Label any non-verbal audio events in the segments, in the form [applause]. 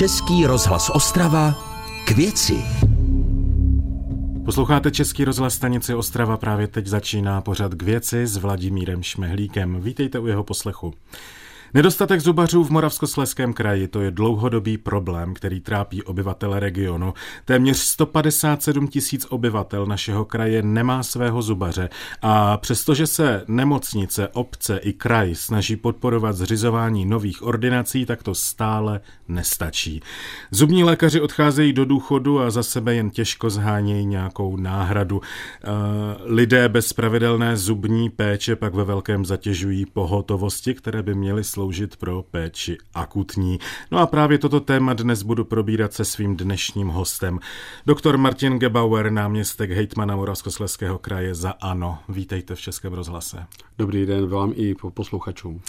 Český rozhlas Ostrava k věci. Posloucháte Český rozhlas stanice Ostrava, právě teď začíná pořad k věci s Vladimírem Šmehlíkem. Vítejte u jeho poslechu. Nedostatek zubařů v Moravskosleském kraji to je dlouhodobý problém, který trápí obyvatele regionu. Téměř 157 tisíc obyvatel našeho kraje nemá svého zubaře a přestože se nemocnice, obce i kraj snaží podporovat zřizování nových ordinací, tak to stále nestačí. Zubní lékaři odcházejí do důchodu a za sebe jen těžko zhánějí nějakou náhradu. Eh, lidé bez pravidelné zubní péče pak ve velkém zatěžují pohotovosti, které by měly sloužit pro péči akutní. No a právě toto téma dnes budu probírat se svým dnešním hostem. Doktor Martin Gebauer, náměstek hejtmana Moravskosleského kraje za ANO. Vítejte v Českém rozhlase. Dobrý den vám i posluchačům.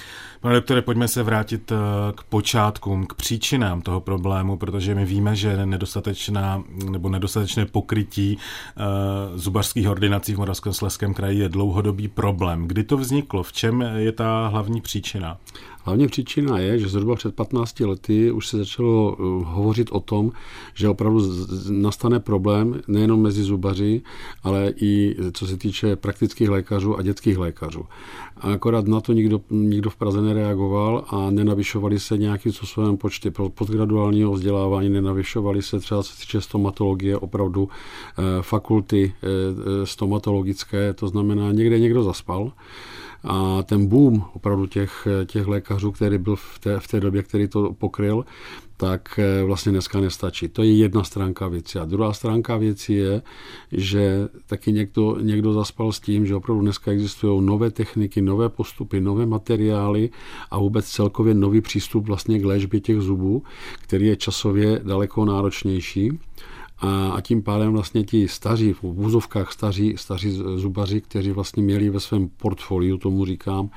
Pane doktore, pojďme se vrátit eh, k počátkům, k příčinám toho problému, protože my víme, že nedostatečná nebo nedostatečné pokrytí uh, zubařských ordinací v Moravskosleském kraji je dlouhodobý problém. Kdy to vzniklo? V čem je ta hlavní příčina? Hlavně příčina je, že zhruba před 15 lety už se začalo eh, hovořit o tom, že opravdu nastane problém nejenom mezi zubaři, ale i co se týče praktických lékařů a dětských lékařů. A akorát na to nikdo, nikdo v Praze nereagoval a nenavyšovali se nějakým způsobem počty podgraduálního vzdělávání, nenavyšovali se třeba se týče stomatologie, opravdu eh, fakulty eh, stomatologické, to znamená někde někdo zaspal. A ten boom opravdu těch, těch lékařů, který byl v té, v té době, který to pokryl, tak eh, vlastně dneska nestačí. To je jedna stránka věci. A druhá stránka věci je, že taky někdo, někdo zaspal s tím, že opravdu dneska existují nové techniky, nové postupy, nové materiály a vůbec celkově nový přístup vlastně k léčbě těch zubů, který je časově daleko náročnější. A tím pádem vlastně ti staří, v vůzovkách staří, staří zubaři, kteří vlastně měli ve svém portfoliu, tomu říkám,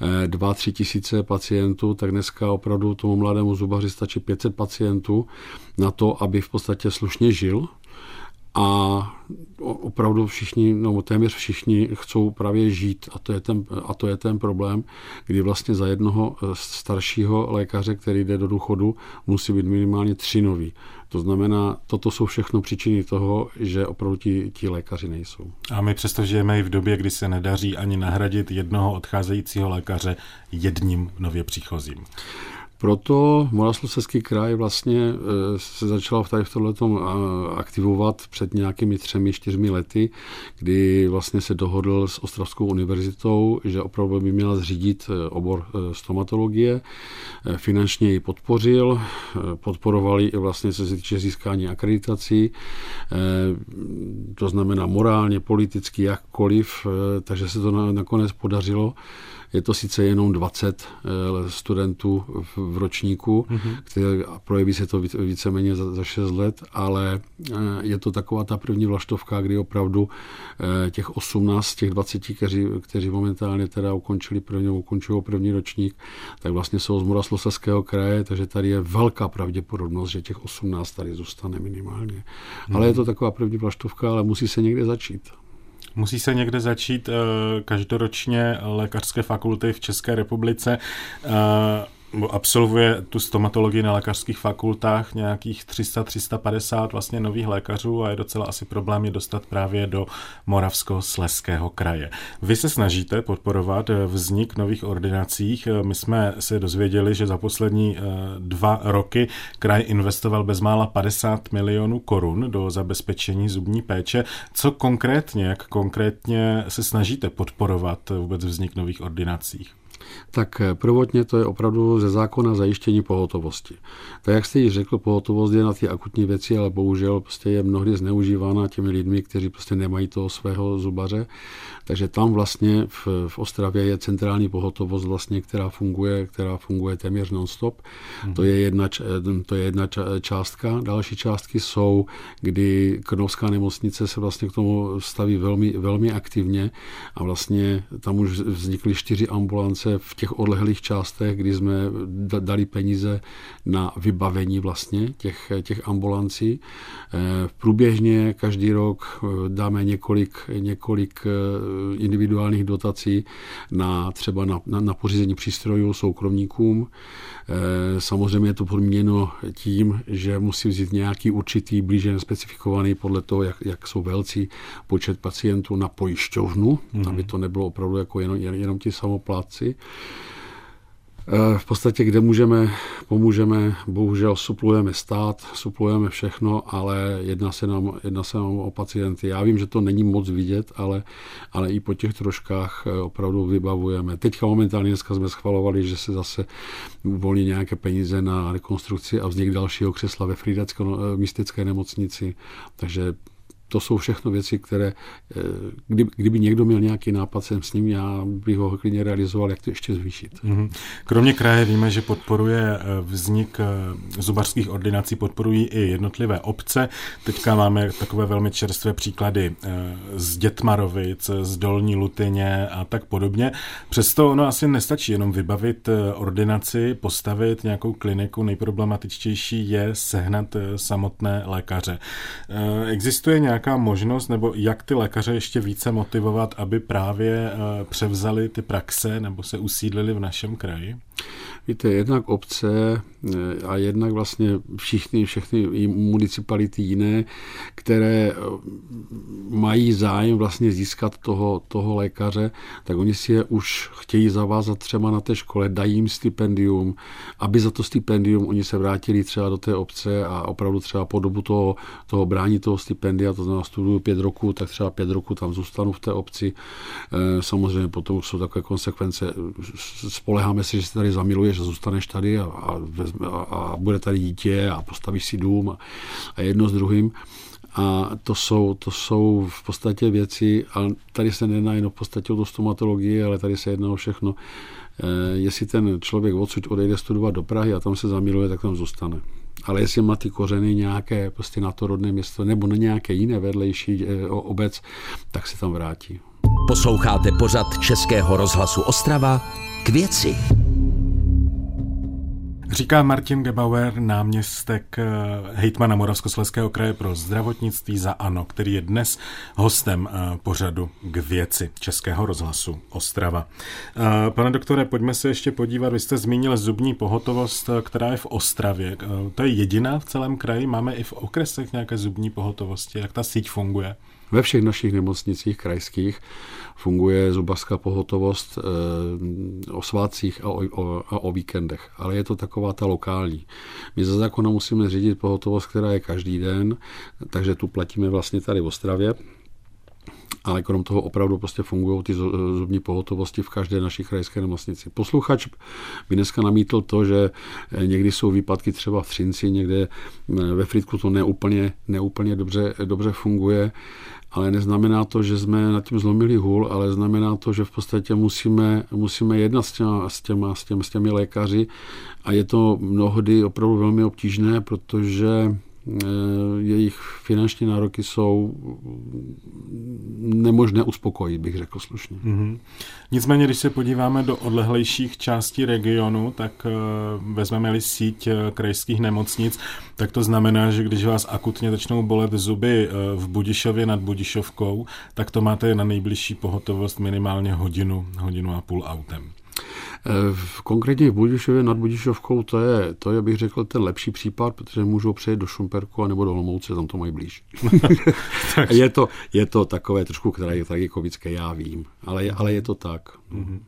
eh, dva, tři tisíce pacientů, tak dneska opravdu tomu mladému zubaři stačí 500 pacientů na to, aby v podstatě slušně žil, a opravdu všichni, no téměř všichni chcou právě žít a to, je ten, a to je ten problém, kdy vlastně za jednoho eh, staršího lékaře, který jde do důchodu, musí být minimálně tři noví. To znamená, toto jsou všechno příčiny toho, že opravdu ti, ti lékaři nejsou. A my přesto žijeme i v době, kdy se nedaří ani nahradit jednoho odcházejícího lékaře jedním nově příchozím. Proto Moravskoslezský kraj vlastně e, se začal tady v tomhletom aktivovat před nějakými třemi, čtyřmi lety, kdy vlastně se dohodl s Ostravskou univerzitou, že opravdu by měla zřídit e, obor stomatologie. Finančně ji podpořil, podporovali i vlastně se týče získání akreditací, to znamená morálně, politicky, jakkoliv, takže se to nakonec podařilo. Je to sice jenom 20 eh, studentů v ročníku, mm-hmm. které, projeví se to víceméně za, za 6 let, ale eh, je to taková ta první vlaštovka, kdy opravdu eh, těch 18, těch 20, kteří, kteří momentálně teda ukončili první, ukončují první ročník, tak vlastně jsou z Moravskoslezského kraje, takže tady je velká pravděpodobnost, že těch 18 tady zůstane minimálně. Mm-hmm. Ale je to taková první vlaštovka, ale musí se někde začít. Musí se někde začít uh, každoročně lékařské fakulty v České republice. Absolvuje tu stomatologii na lékařských fakultách nějakých 300-350 vlastně nových lékařů a je docela asi problém je dostat právě do Moravsko-Sleského kraje. Vy se snažíte podporovat vznik nových ordinacích. My jsme se dozvěděli, že za poslední eh, dva roky kraj investoval bezmála 50 milionů korun do zabezpečení zubní péče. Co konkrétně, jak konkrétně se snažíte podporovat vůbec vznik nových ordinacích? Tak eh, prvotně to je opravdu ze zákona zajištění pohotovosti. Tak jak jste ji řekl, pohotovost je na ty akutní věci, ale bohužel prostě je mnohdy zneužívána těmi lidmi, kteří prostě nemají toho svého zubaře. Takže tam vlastně v, v Ostravě je centrální pohotovost, vlastně, která funguje, která funguje téměř non-stop. Mm. To je jedna, to je jedna částka. Další částky jsou, kdy Krnovská nemocnice se vlastně k tomu staví velmi, velmi aktivně a vlastně tam už vznikly čtyři ambulance v těch odlehlých částech, kdy jsme dali peníze na vybavení vlastně těch, těch ambulancí. Eh, průběžně každý rok dáme několik, několik individuálních dotací na třeba na, na, na pořízení přístrojů soukromníkům. Samozřejmě je to podmíněno tím, že musí vzít nějaký určitý blíže specifikovaný podle toho, jak, jak jsou velcí počet pacientů na pojišťovnu, mm-hmm. aby to nebylo opravdu jako jenom, jenom ti samopláci. Eh, v podstatě, kde můžeme, pomůžeme, bohužel suplujeme stát, suplujeme všechno, ale jedná se nám, jedná se nám o pacienty. Já vím, že to není moc vidět, ale, ale i po těch troškách eh, opravdu vybavujeme. Teďka momentálně dneska jsme schvalovali, že se zase uvolní nějaké peníze na rekonstrukci a vznik dalšího křesla ve Frýdecké eh, místecké nemocnici, takže to jsou všechno věci, které, eh, kdyby, kdyby někdo měl nějaký nápad sem s ním, já bych ho klidně realizoval, jak to ještě zvýšit. Mhm. Kromě kraje víme, že podporuje eh, vznik eh, zubařských ordinací, podporují i jednotlivé obce. Teďka máme takové velmi čerstvé příklady z Dětmarovic, z Dolní Lutyně a tak podobně. Přesto ono asi nestačí jenom vybavit ordinaci, postavit nějakou kliniku. Nejproblematičtější je sehnat samotné lékaře. Existuje nějak nějaká možnost, nebo jak ty lékaře ještě více motivovat, aby právě eh, převzali ty praxe nebo se usídlili v našem kraji? Víte, jednak obce eh, a jednak vlastně všichni, všechny municipality jiné, které eh, mají zájem vlastně získat toho, toho lékaře, tak oni si je už chtějí zavázat třeba na té škole, dají jim stipendium, aby za to stipendium oni se vrátili třeba do té obce a opravdu třeba po dobu toho, toho brání toho stipendia, to znamená studuju pět roků, tak třeba pět roků tam zůstanu v té obci. Eh, samozřejmě potom jsou takové konsekvence, spoleháme se, že se tady zamiluješ a zůstaneš tady a, a, a, a bude tady dítě a postavíš si dům a, a jedno s druhým. A to jsou, to jsou v podstatě věci, a tady se nejedná jen v podstatě o stomatologii, ale tady se jedná o všechno. E, jestli ten člověk odsud odejde studovat do Prahy a tam se zamiluje, tak tam zůstane. Ale jestli má ty kořeny nějaké prostě na to rodné město nebo na nějaké jiné vedlejší e, obec, tak se tam vrátí. Posloucháte pořad Českého rozhlasu Ostrava k věci. Říká Martin Gebauer, náměstek eh, hejtmana Moravskoslezského kraje pro zdravotnictví za ANO, který je dnes hostem eh, pořadu k věci Českého rozhlasu Ostrava. Eh, pane doktore, pojďme se ještě podívat, vy jste zmínil zubní pohotovost, která je v Ostravě. To je jediná v celém kraji, máme i v okresech nějaké zubní pohotovosti, jak ta síť funguje? Ve všech našich nemocnicích krajských funguje zubařská pohotovost eh, o svátcích a o, o, a o víkendech, ale je to taková ta lokální. My za zákona musíme řídit pohotovost, která je každý den, takže tu platíme vlastně tady v Ostravě ale krom toho opravdu prostě fungují ty zubní pohotovosti v každé naší krajské nemocnici. Posluchač by dneska namítl to, že eh, někdy jsou výpadky třeba v Třinci, někde eh, ve Fritku to neúplně, neúplně dobře, dobře funguje ale neznamená to, že jsme nad tím zlomili hůl, ale znamená to, že v podstatě musíme, musíme jednat s, těma, s, těma, s, těma, s těmi lékaři. A je to mnohdy opravdu velmi obtížné, protože jejich finanční nároky jsou nemožné uspokojit, bych řekl slušně. Mm-hmm. Nicméně, když se podíváme do odlehlejších částí regionu, tak uh, vezmeme-li síť uh, krajských nemocnic, tak to znamená, že když vás akutně začnou bolet zuby v Budišově nad Budišovkou, tak to máte na nejbližší pohotovost minimálně hodinu, hodinu a půl autem. V konkrétně v Budišově nad Budišovkou to je, to je, bych řekl, ten lepší případ, protože můžou přejít do Šumperku nebo do Olomouce, tam to mají blíž. [laughs] [laughs] je, to, je to takové trošku tragikomické, já vím, ale, ale je to tak. Mm-hmm.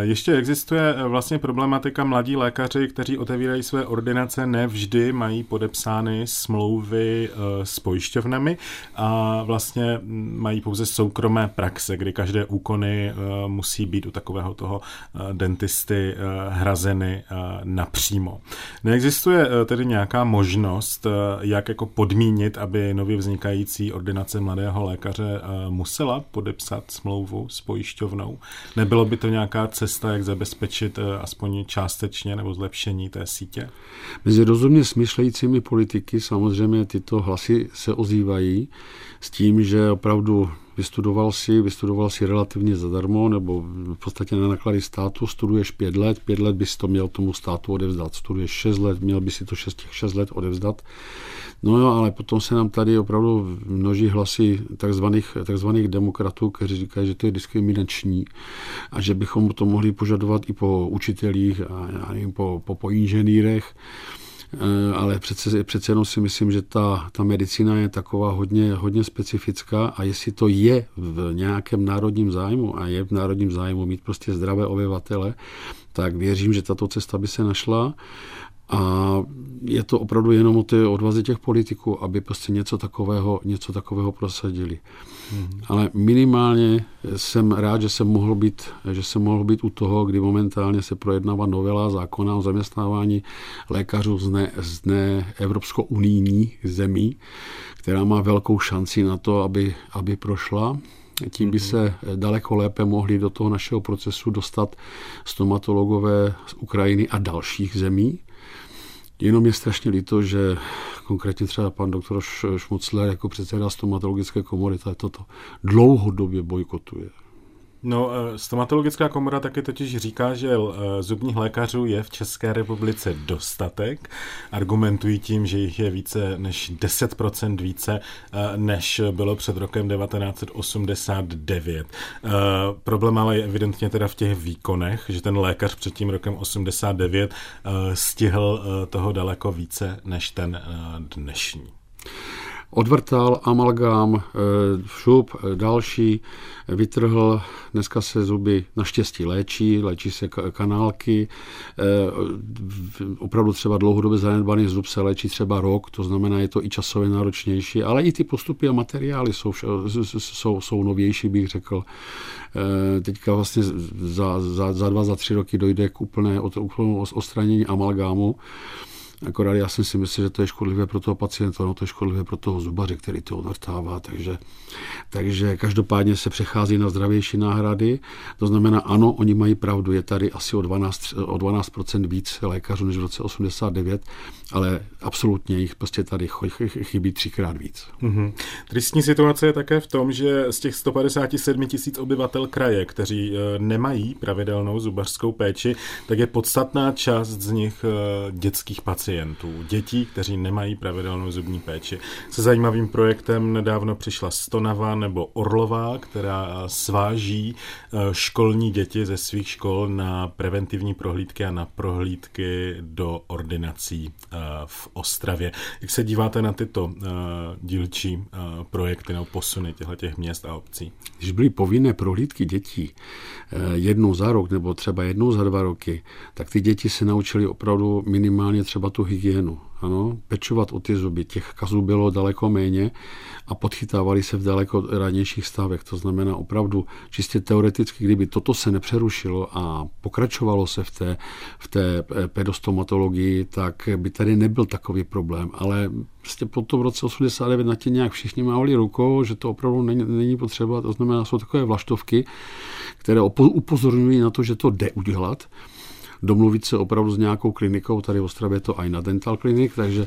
Ještě existuje eh, vlastně problematika mladí lékaři, kteří otevírají své ordinace, nevždy mají podepsány smlouvy eh, s pojišťovnami a vlastně mm, mají pouze soukromé praxe, kdy každé úkony musí být u takového toho dentisty hrazeny napřímo. Neexistuje tedy nějaká možnost, jak jako podmínit, aby nově vznikající ordinace mladého lékaře musela podepsat smlouvu s pojišťovnou? Nebylo bylo by to nějaká cesta, jak zabezpečit eh, aspoň částečně nebo zlepšení té sítě? Mezi rozumně smyšlejícími politiky samozřejmě tyto hlasy se ozývají s tím, že opravdu vystudoval si, vystudoval si relativně zadarmo, nebo v podstatě na náklady státu, studuješ pět let, pět let bys to měl tomu státu odevzdat, studuješ šest let, měl by si to šest, těch šest let odevzdat. No jo, ale potom se nám tady opravdu množí hlasy takzvaných, takzvaných demokratů, kteří říkají, že to je diskriminační a že bychom to mohli požadovat i po učitelích a nevím, po, po, po inženýrech. Eh, ale přece, přece jenom si myslím, že ta, ta medicína je taková hodně, hodně specifická a jestli to je v nějakém národním zájmu a je v národním zájmu mít prostě zdravé obyvatele, tak věřím, že tato cesta by se našla a je to opravdu jenom o té odvaze těch politiků, aby prostě něco takového, něco takového prosadili. Mm-hmm. Ale minimálně jsem rád, že jsem mohl být, že jsem mohl být u toho, kdy momentálně se projednává novela zákona o zaměstnávání lékařů z, ne, z ne evropsko-unijní zemí, která má velkou šanci na to, aby, aby prošla. Tím by mhm. se daleko lépe mohli do toho našeho procesu dostat stomatologové z Ukrajiny a dalších zemí, Jenom je strašně líto, že konkrétně třeba pan doktor Šmucler jako předseda stomatologické komory toto dlouhodobě bojkotuje. No, eh, stomatologická komora taky totiž říká, že eh, zubních lékařů je v České republice dostatek. Argumentují tím, že jich je více než 10% více, eh, než bylo před rokem 1989. Problém ale je evidentně teda v těch výkonech, že ten lékař před tím rokem 89 stihl toho daleko více než ten dnešní odvrtal amalgám, eh, šup, eh, další, vytrhl, dneska se zuby naštěstí léčí, léčí se kanálky, eh, opravdu třeba dlouhodobě zanedbaný zub se léčí třeba rok, to znamená, je to i časově náročnější, ale i ty postupy a materiály jsou, jsou, jsou novější, bych řekl. Teďka vlastně za, za, za dva, za tři roky dojde k úplné, úplnému odstranění amalgámu, Akorát já jsem si myslel, že to je škodlivé pro toho pacienta, no to je škodlivé pro toho zubaře, který to odvrtává, takže, takže každopádně se přechází na zdravější náhrady. To znamená, ano, oni mají pravdu, je tady asi o 12, o 12% víc lékařů než v roce 89, ale absolutně jich prostě tady chybí třikrát víc. Mm-hmm. Tristní situace je také v tom, že z těch 157 tisíc obyvatel kraje, kteří e, nemají pravidelnou zubařskou péči, tak je podstatná část z nich e, dětských pacientů, dětí, kteří nemají pravidelnou zubní péči. Se zajímavým projektem nedávno přišla Stonava nebo Orlová, která sváží e, školní děti ze svých škol na preventivní prohlídky a na prohlídky do ordinací v Ostravě. Jak se díváte na tyto dílčí projekty nebo posuny těchto měst a obcí? Když byly povinné prohlídky dětí jednou za rok nebo třeba jednou za dva roky, tak ty děti se naučily opravdu minimálně třeba tu hygienu ano, pečovat o ty zuby. Těch kazů bylo daleko méně a podchytávali se v daleko ranějších stavech. To znamená opravdu čistě teoreticky, kdyby toto se nepřerušilo a pokračovalo se v té, v té pedostomatologii, tak by tady nebyl takový problém. Ale prostě po tom roce 89 na tě nějak všichni mávali rukou, že to opravdu není, není potřeba. To znamená, jsou takové vlaštovky, které upozorňují na to, že to jde udělat domluvit se opravdu s nějakou klinikou, tady v Ostravě to i na Dental Clinic, takže,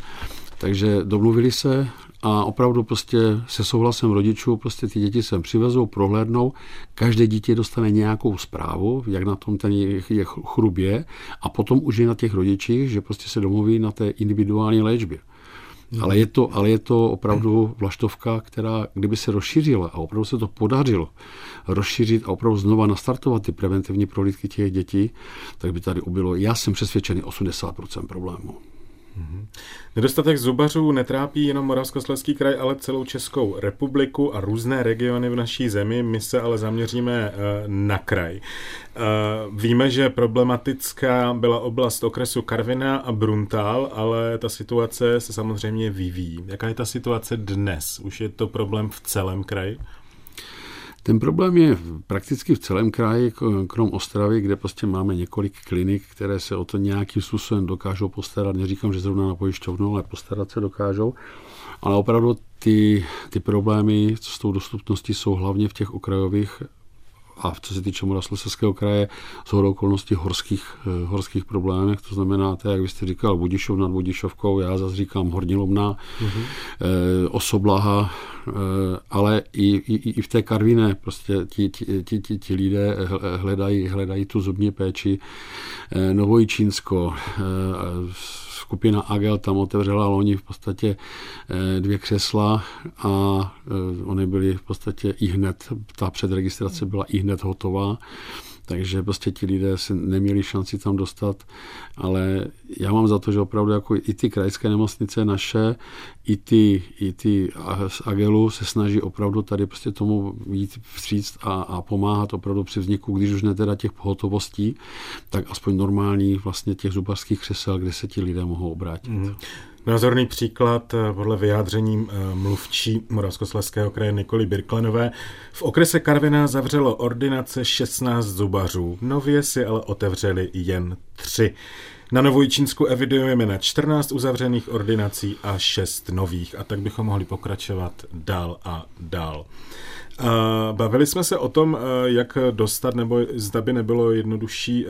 takže domluvili se a opravdu prostě se souhlasem rodičů prostě ty děti sem přivezou, prohlédnou, každé dítě dostane nějakou zprávu, jak na tom ten je chrup je a potom už je na těch rodičích, že prostě se domluví na té individuální léčbě. Ale je, to, ale je to opravdu vlaštovka, která, kdyby se rozšířila a opravdu se to podařilo rozšířit a opravdu znova nastartovat ty preventivní prohlídky těch dětí, tak by tady ubylo, já jsem přesvědčený, 80% problémů. Mm-hmm. Nedostatek zubařů netrápí jenom Moravskoslezský kraj, ale celou Českou republiku a různé regiony v naší zemi. My se ale zaměříme uh, na kraj. Uh, víme, že problematická byla oblast okresu Karvina a Bruntal, ale ta situace se samozřejmě vyvíjí. Jaká je ta situace dnes? Už je to problém v celém kraji? Ten problém je prakticky v celém kraji, krom Ostravy, kde prostě máme několik klinik, které se o to nějakým způsobem dokážou postarat. Neříkám, že zrovna na pojišťovnu, ale postarat se dokážou. Ale opravdu ty, ty problémy s tou dostupností jsou hlavně v těch okrajových a co se týče Moravskoslezského kraje, z okolností horských, eh, horských problémech, to znamená, to, jak vy jste říkal, Budišov nad Budišovkou, já zase říkám Hornilobná, mm-hmm. Osoblaha, ale i, i, i v té Karviné prostě ti, ti, ti, ti, ti lidé hledají, hledají tu zubní péči. Novojčínsko, skupina Agel tam otevřela loni v podstatě eh, dvě křesla a eh, oni byli v podstatě i hned, ta předregistrace byla i hned hotová takže prostě ti lidé se neměli šanci tam dostat, ale já mám za to, že opravdu jako i ty krajské nemocnice naše, i ty, i ty z Agelu se snaží opravdu tady prostě tomu jít vstříc a, a pomáhat opravdu při vzniku, když už ne teda těch pohotovostí, tak aspoň normální vlastně těch zubařských křesel, kde se ti lidé mohou obrátit. Mm. Názorný příklad eh, podle vyjádření eh, mluvčí Moravskoslezského kraje Nikoli Birklenové. V okrese Karviná zavřelo ordinace 16 zubařů, nově si ale otevřeli jen 3. Na Novojčínsku evidujeme na 14 uzavřených ordinací a 6 nových a tak bychom mohli pokračovat dál a dál. Bavili jsme se o tom, eh, jak dostat, nebo zda by nebylo jednodušší eh,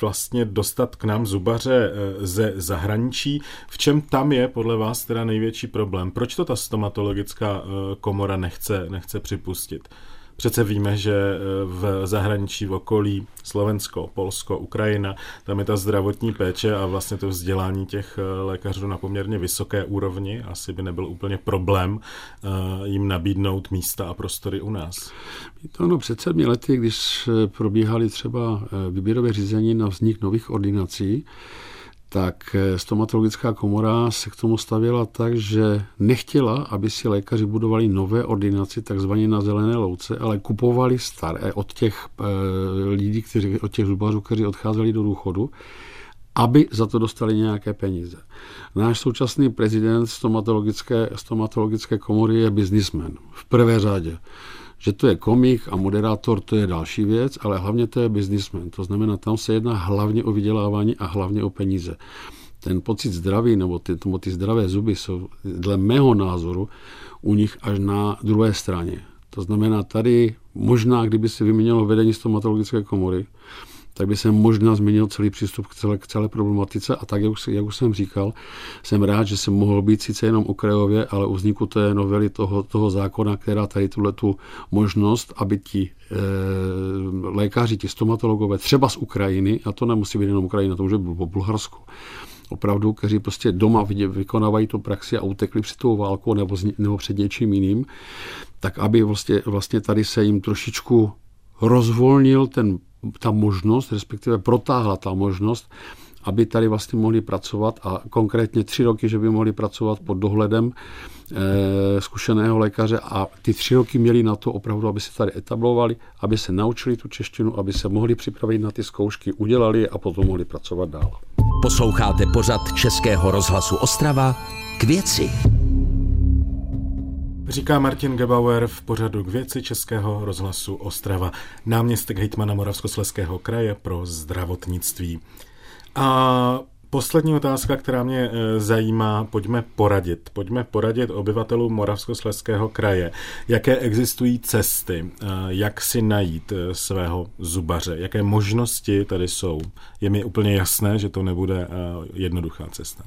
vlastně dostat k nám zubaře eh, ze zahraničí. V čem tam je podle vás teda největší problém? Proč to ta stomatologická komora nechce, nechce připustit? Přece víme, že eh, v zahraničí v okolí Slovensko, Polsko, Ukrajina, tam je ta zdravotní péče a vlastně to vzdělání těch eh, lékařů na poměrně vysoké úrovni. Asi by nebyl úplně problém eh, jim nabídnout místa a prostory u nás. To no, před sedmi lety, když probíhaly třeba výběrové řízení na vznik nových ordinací, tak eh, stomatologická komora se k tomu stavěla tak, že nechtěla, aby si lékaři budovali nové ordinaci, takzvaně na zelené louce, ale kupovali staré od těch e, lidí, kteří, od těch zubařů, kteří odcházeli do důchodu, aby za to dostali nějaké peníze. Náš současný prezident stomatologické, stomatologické komory je biznismen v prvé řadě. Že to je komik a moderátor, to je další věc, ale hlavně to je businessman. To znamená, tam se jedná hlavně o vydělávání a hlavně o peníze. Ten pocit zdraví nebo ty, nebo ty zdravé zuby jsou dle mého názoru u nich až na druhé straně. To znamená, tady možná, kdyby se vyměnilo vedení stomatologické komory, tak by se možná změnil celý přístup k celé, k celé problematice. A tak, jak už, jak už jsem říkal, jsem rád, že jsem mohl být sice jenom okrajově, ale u vzniku té novely toho, toho zákona, která tady tuhle tu možnost, aby ti e, lékaři, ti stomatologové, třeba z Ukrajiny, a to nemusí být jenom Ukrajina, to může být po Bulharsku, opravdu, kteří prostě doma vykonávají tu praxi a utekli před tou válkou nebo, nebo před něčím jiným, tak aby vlastně, vlastně tady se jim trošičku rozvolnil ten ta možnost, respektive protáhla ta možnost, aby tady vlastně mohli pracovat a konkrétně tři roky, že by mohli pracovat pod dohledem e, zkušeného lékaře a ty tři roky měli na to opravdu, aby se tady etablovali, aby se naučili tu češtinu, aby se mohli připravit na ty zkoušky, udělali a potom mohli pracovat dál. Posloucháte pořad Českého rozhlasu Ostrava k věci. Říká Martin Gebauer v pořadu k věci Českého rozhlasu Ostrava, náměstek hejtmana Moravskosleského kraje pro zdravotnictví. A Poslední otázka, která mě e, zajímá, pojďme poradit. Pojďme poradit obyvatelům Moravskosleského kraje. Jaké existují cesty, e, jak si najít e, svého zubaře, jaké možnosti tady jsou. Je mi úplně jasné, že to nebude jednoduchá cesta.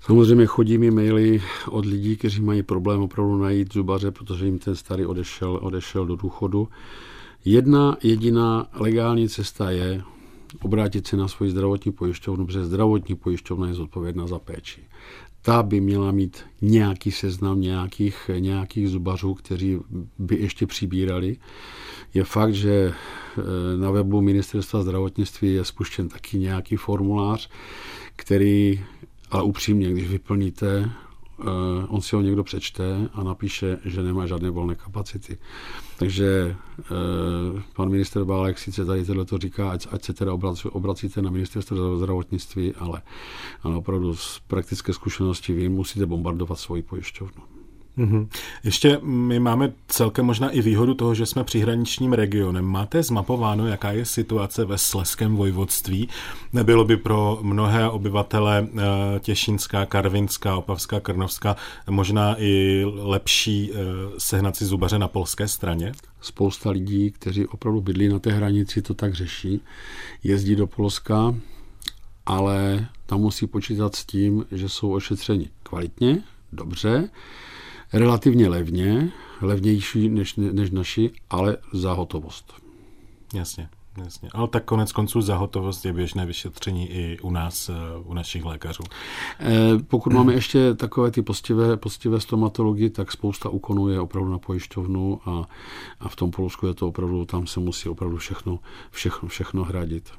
Samozřejmě chodí mi maily od lidí, kteří mají problém opravdu najít zubaře, protože jim ten starý odešel, odešel do důchodu. Jedna jediná legální cesta je obrátit se na svoji zdravotní pojišťovnu, protože zdravotní pojišťovna je zodpovědná za péči. Ta by měla mít nějaký seznam nějakých, nějakých zubařů, kteří by ještě přibírali. Je fakt, že eh, na webu Ministerstva zdravotnictví je spuštěn taky nějaký formulář, který ale upřímně, když vyplníte, eh, on si ho někdo přečte a napíše, že nemá žádné volné kapacity. Takže eh, pan minister Bálek sice tady tohle to říká, ať, ať se teda obracíte na ministerstvo zdravotnictví, ale, ale opravdu z praktické zkušenosti vy musíte bombardovat svoji pojišťovnu. Mm-hmm. Ještě my máme celkem možná i výhodu toho, že jsme příhraničním regionem. Máte zmapováno, jaká je situace ve Sleském vojvodství? Nebylo by pro mnohé obyvatele eh, Těšínská, Karvinská, Opavská, Krnovská možná i lepší eh, sehnat si zubaře na polské straně? Spousta lidí, kteří opravdu bydlí na té hranici, to tak řeší. Jezdí do Polska, ale tam musí počítat s tím, že jsou ošetřeni kvalitně, dobře, relativně levně, levnější než, než naši, ale za hotovost. Jasně. Jasně. Ale tak konec konců za hotovost je běžné vyšetření i u nás, eh, u našich lékařů. Eh, pokud máme ještě takové ty postivé, postivé stomatologie, tak spousta úkonů je opravdu na pojišťovnu a, a v tom Polsku je to opravdu, tam se musí opravdu všechno, všechno, všechno hradit.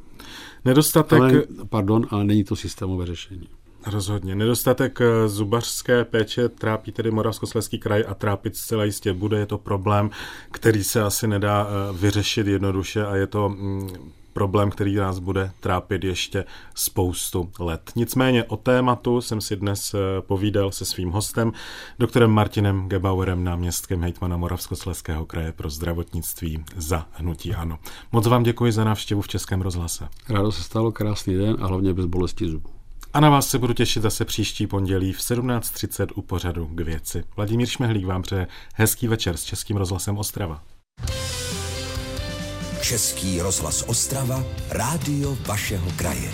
Nedostatek... Ale, pardon, ale není to systémové řešení. Rozhodně. Nedostatek eh, zubařské péče trápí tedy Moravskoslezský kraj a trápit zcela jistě bude. Je to problém, který se asi nedá eh, vyřešit jednoduše a je to mm, problém, který nás bude trápit ještě spoustu let. Nicméně o tématu jsem si dnes eh, povídal se svým hostem, doktorem Martinem Gebauerem, náměstkem hejtmana Moravskoslezského kraje pro zdravotnictví za hnutí ANO. Moc vám děkuji za návštěvu v Českém rozhlase. Rádo se stalo krásný den a hlavně bez bolesti zubů. A na vás se budu těšit zase příští pondělí v 17.30 u pořadu k věci. Vladimír Šmehlík vám přeje hezký večer s Českým rozhlasem Ostrava. Český rozhlas Ostrava, rádio vašeho kraje.